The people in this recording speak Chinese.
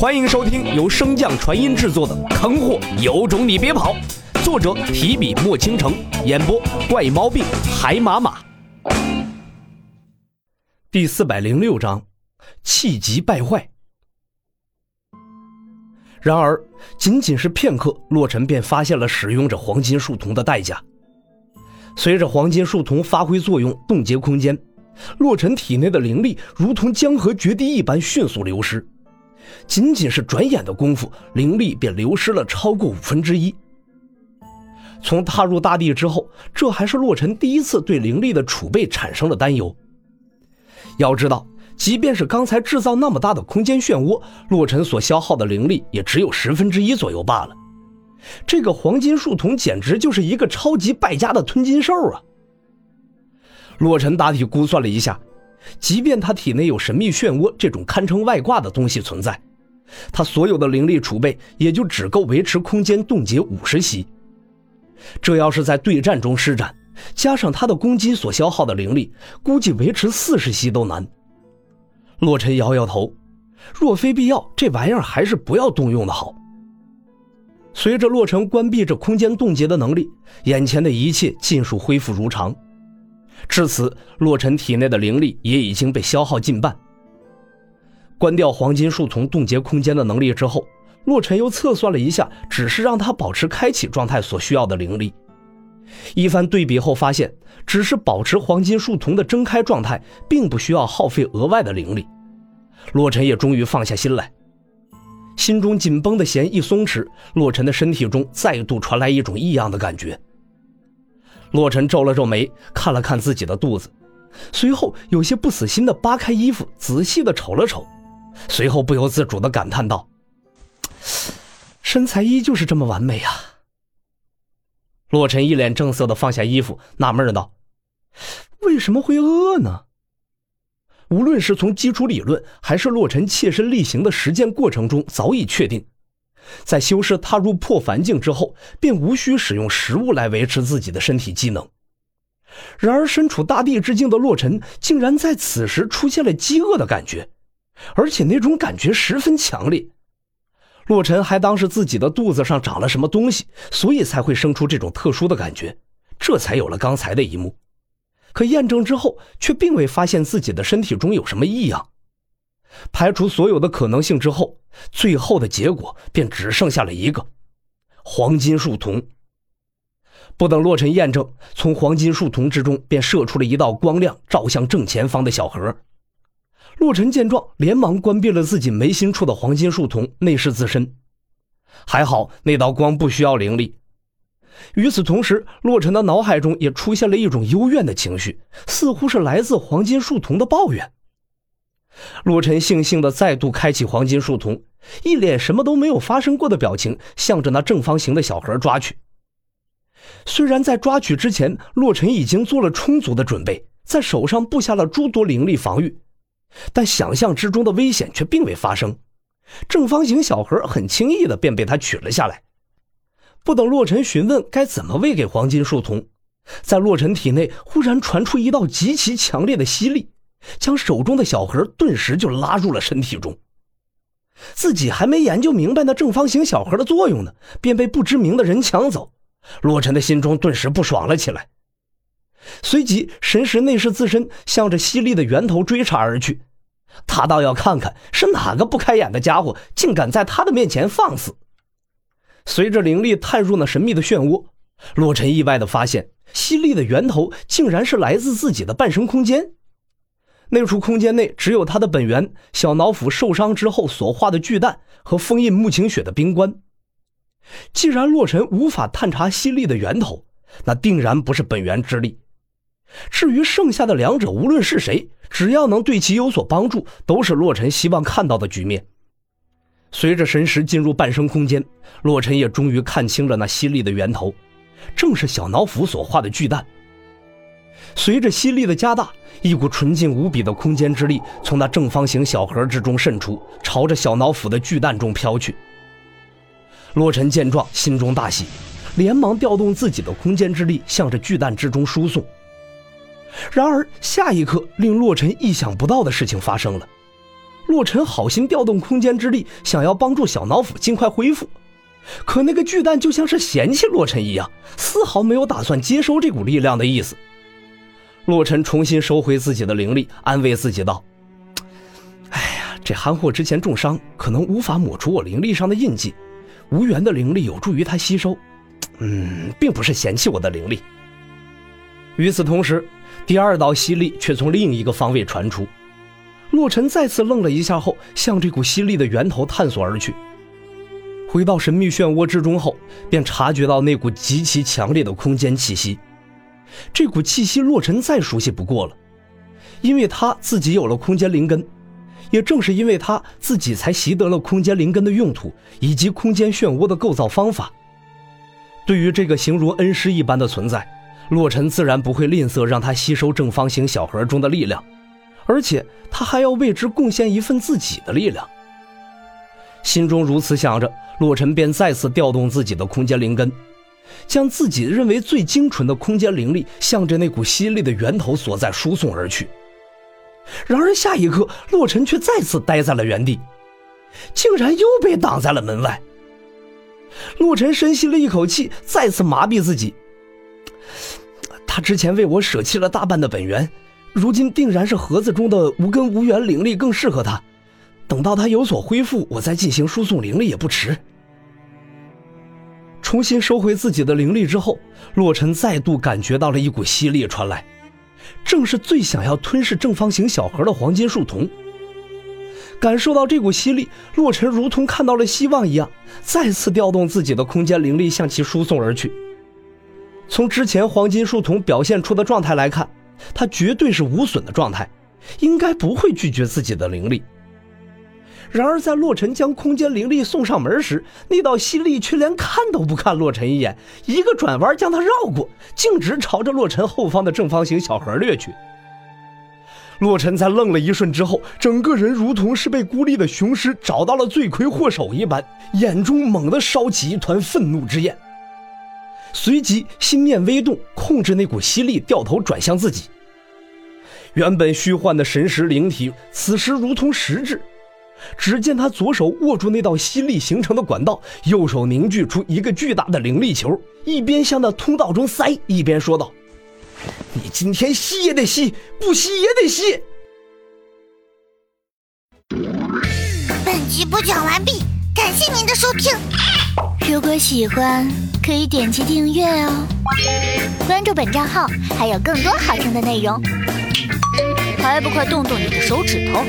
欢迎收听由升降传音制作的《坑货有种你别跑》，作者提笔墨倾城，演播怪猫病海马马。第四百零六章，气急败坏。然而，仅仅是片刻，洛尘便发现了使用着黄金树瞳的代价。随着黄金树瞳发挥作用，冻结空间，洛尘体内的灵力如同江河决堤一般迅速流失。仅仅是转眼的功夫，灵力便流失了超过五分之一。从踏入大地之后，这还是洛尘第一次对灵力的储备产生了担忧。要知道，即便是刚才制造那么大的空间漩涡，洛尘所消耗的灵力也只有十分之一左右罢了。这个黄金树瞳简直就是一个超级败家的吞金兽啊！洛尘大体估算了一下。即便他体内有神秘漩涡这种堪称外挂的东西存在，他所有的灵力储备也就只够维持空间冻结五十息。这要是在对战中施展，加上他的攻击所消耗的灵力，估计维持四十息都难。洛尘摇摇头，若非必要，这玩意儿还是不要动用的好。随着洛尘关闭这空间冻结的能力，眼前的一切尽数恢复如常。至此，洛尘体内的灵力也已经被消耗近半。关掉黄金树丛冻结空间的能力之后，洛尘又测算了一下，只是让他保持开启状态所需要的灵力。一番对比后发现，只是保持黄金树丛的睁开状态，并不需要耗费额外的灵力。洛尘也终于放下心来，心中紧绷的弦一松弛，洛尘的身体中再度传来一种异样的感觉。洛尘皱了皱眉，看了看自己的肚子，随后有些不死心的扒开衣服，仔细的瞅了瞅，随后不由自主的感叹道：“身材依旧是这么完美啊！”洛尘一脸正色的放下衣服，纳闷道：“为什么会饿呢？”无论是从基础理论，还是洛尘切身力行的实践过程中，早已确定。在修士踏入破凡境之后，便无需使用食物来维持自己的身体机能。然而，身处大地之境的洛尘竟然在此时出现了饥饿的感觉，而且那种感觉十分强烈。洛尘还当是自己的肚子上长了什么东西，所以才会生出这种特殊的感觉，这才有了刚才的一幕。可验证之后，却并未发现自己的身体中有什么异样。排除所有的可能性之后，最后的结果便只剩下了一个：黄金树瞳。不等洛尘验证，从黄金树瞳之中便射出了一道光亮，照向正前方的小盒。洛尘见状，连忙关闭了自己眉心处的黄金树瞳，内视自身。还好那道光不需要灵力。与此同时，洛尘的脑海中也出现了一种幽怨的情绪，似乎是来自黄金树瞳的抱怨。洛尘悻悻地再度开启黄金树瞳，一脸什么都没有发生过的表情，向着那正方形的小盒抓去。虽然在抓取之前，洛尘已经做了充足的准备，在手上布下了诸多灵力防御，但想象之中的危险却并未发生。正方形小盒很轻易的便被他取了下来。不等洛尘询问该怎么喂给黄金树瞳，在洛尘体内忽然传出一道极其强烈的吸力。将手中的小盒顿时就拉入了身体中。自己还没研究明白那正方形小盒的作用呢，便被不知名的人抢走。洛尘的心中顿时不爽了起来，随即神识内视自身，向着吸力的源头追查而去。他倒要看看是哪个不开眼的家伙，竟敢在他的面前放肆。随着灵力探入那神秘的漩涡，洛尘意外的发现，吸力的源头竟然是来自自己的半生空间。那处空间内只有他的本源小脑斧受伤之后所化的巨蛋和封印穆晴雪的冰棺。既然洛尘无法探查吸力的源头，那定然不是本源之力。至于剩下的两者，无论是谁，只要能对其有所帮助，都是洛尘希望看到的局面。随着神识进入半生空间，洛尘也终于看清了那吸力的源头，正是小脑斧所化的巨蛋。随着吸力的加大，一股纯净无比的空间之力从那正方形小盒之中渗出，朝着小脑斧的巨蛋中飘去。洛尘见状，心中大喜，连忙调动自己的空间之力，向着巨蛋之中输送。然而，下一刻令洛尘意想不到的事情发生了。洛尘好心调动空间之力，想要帮助小脑斧尽快恢复。可那个巨蛋就像是嫌弃洛尘一样，丝毫没有打算接收这股力量的意思。洛尘重新收回自己的灵力，安慰自己道：“哎呀，这憨货之前重伤，可能无法抹除我灵力上的印记，无缘的灵力有助于他吸收。嗯，并不是嫌弃我的灵力。”与此同时，第二道吸力却从另一个方位传出。洛尘再次愣了一下后，向这股吸力的源头探索而去。回到神秘漩涡之中后，便察觉到那股极其强烈的空间气息。这股气息，洛尘再熟悉不过了，因为他自己有了空间灵根。也正是因为他自己，才习得了空间灵根的用途以及空间漩涡的构造方法。对于这个形如恩师一般的存在，洛尘自然不会吝啬让他吸收正方形小盒中的力量，而且他还要为之贡献一份自己的力量。心中如此想着，洛尘便再次调动自己的空间灵根，将自己认为最精纯的空间灵力向着那股吸力的源头所在输送而去。然而下一刻，洛尘却再次呆在了原地，竟然又被挡在了门外。洛尘深吸了一口气，再次麻痹自己。他之前为我舍弃了大半的本源，如今定然是盒子中的无根无源灵力更适合他。等到他有所恢复，我再进行输送灵力也不迟。重新收回自己的灵力之后，洛尘再度感觉到了一股吸力传来，正是最想要吞噬正方形小盒的黄金树瞳。感受到这股吸力，洛尘如同看到了希望一样，再次调动自己的空间灵力向其输送而去。从之前黄金树瞳表现出的状态来看，他绝对是无损的状态，应该不会拒绝自己的灵力。然而，在洛尘将空间灵力送上门时，那道吸力却连看都不看洛尘一眼，一个转弯将他绕过，径直朝着洛尘后方的正方形小盒掠去。洛尘在愣了一瞬之后，整个人如同是被孤立的雄狮找到了罪魁祸首一般，眼中猛地烧起一团愤怒之焰，随即心念微动，控制那股吸力掉头转向自己。原本虚幻的神识灵体，此时如同实质。只见他左手握住那道吸力形成的管道，右手凝聚出一个巨大的灵力球，一边向那通道中塞，一边说道：“你今天吸也得吸，不吸也得吸。”本集播讲完毕，感谢您的收听。如果喜欢，可以点击订阅哦，关注本账号还有更多好听的内容。还不快动动你的手指头！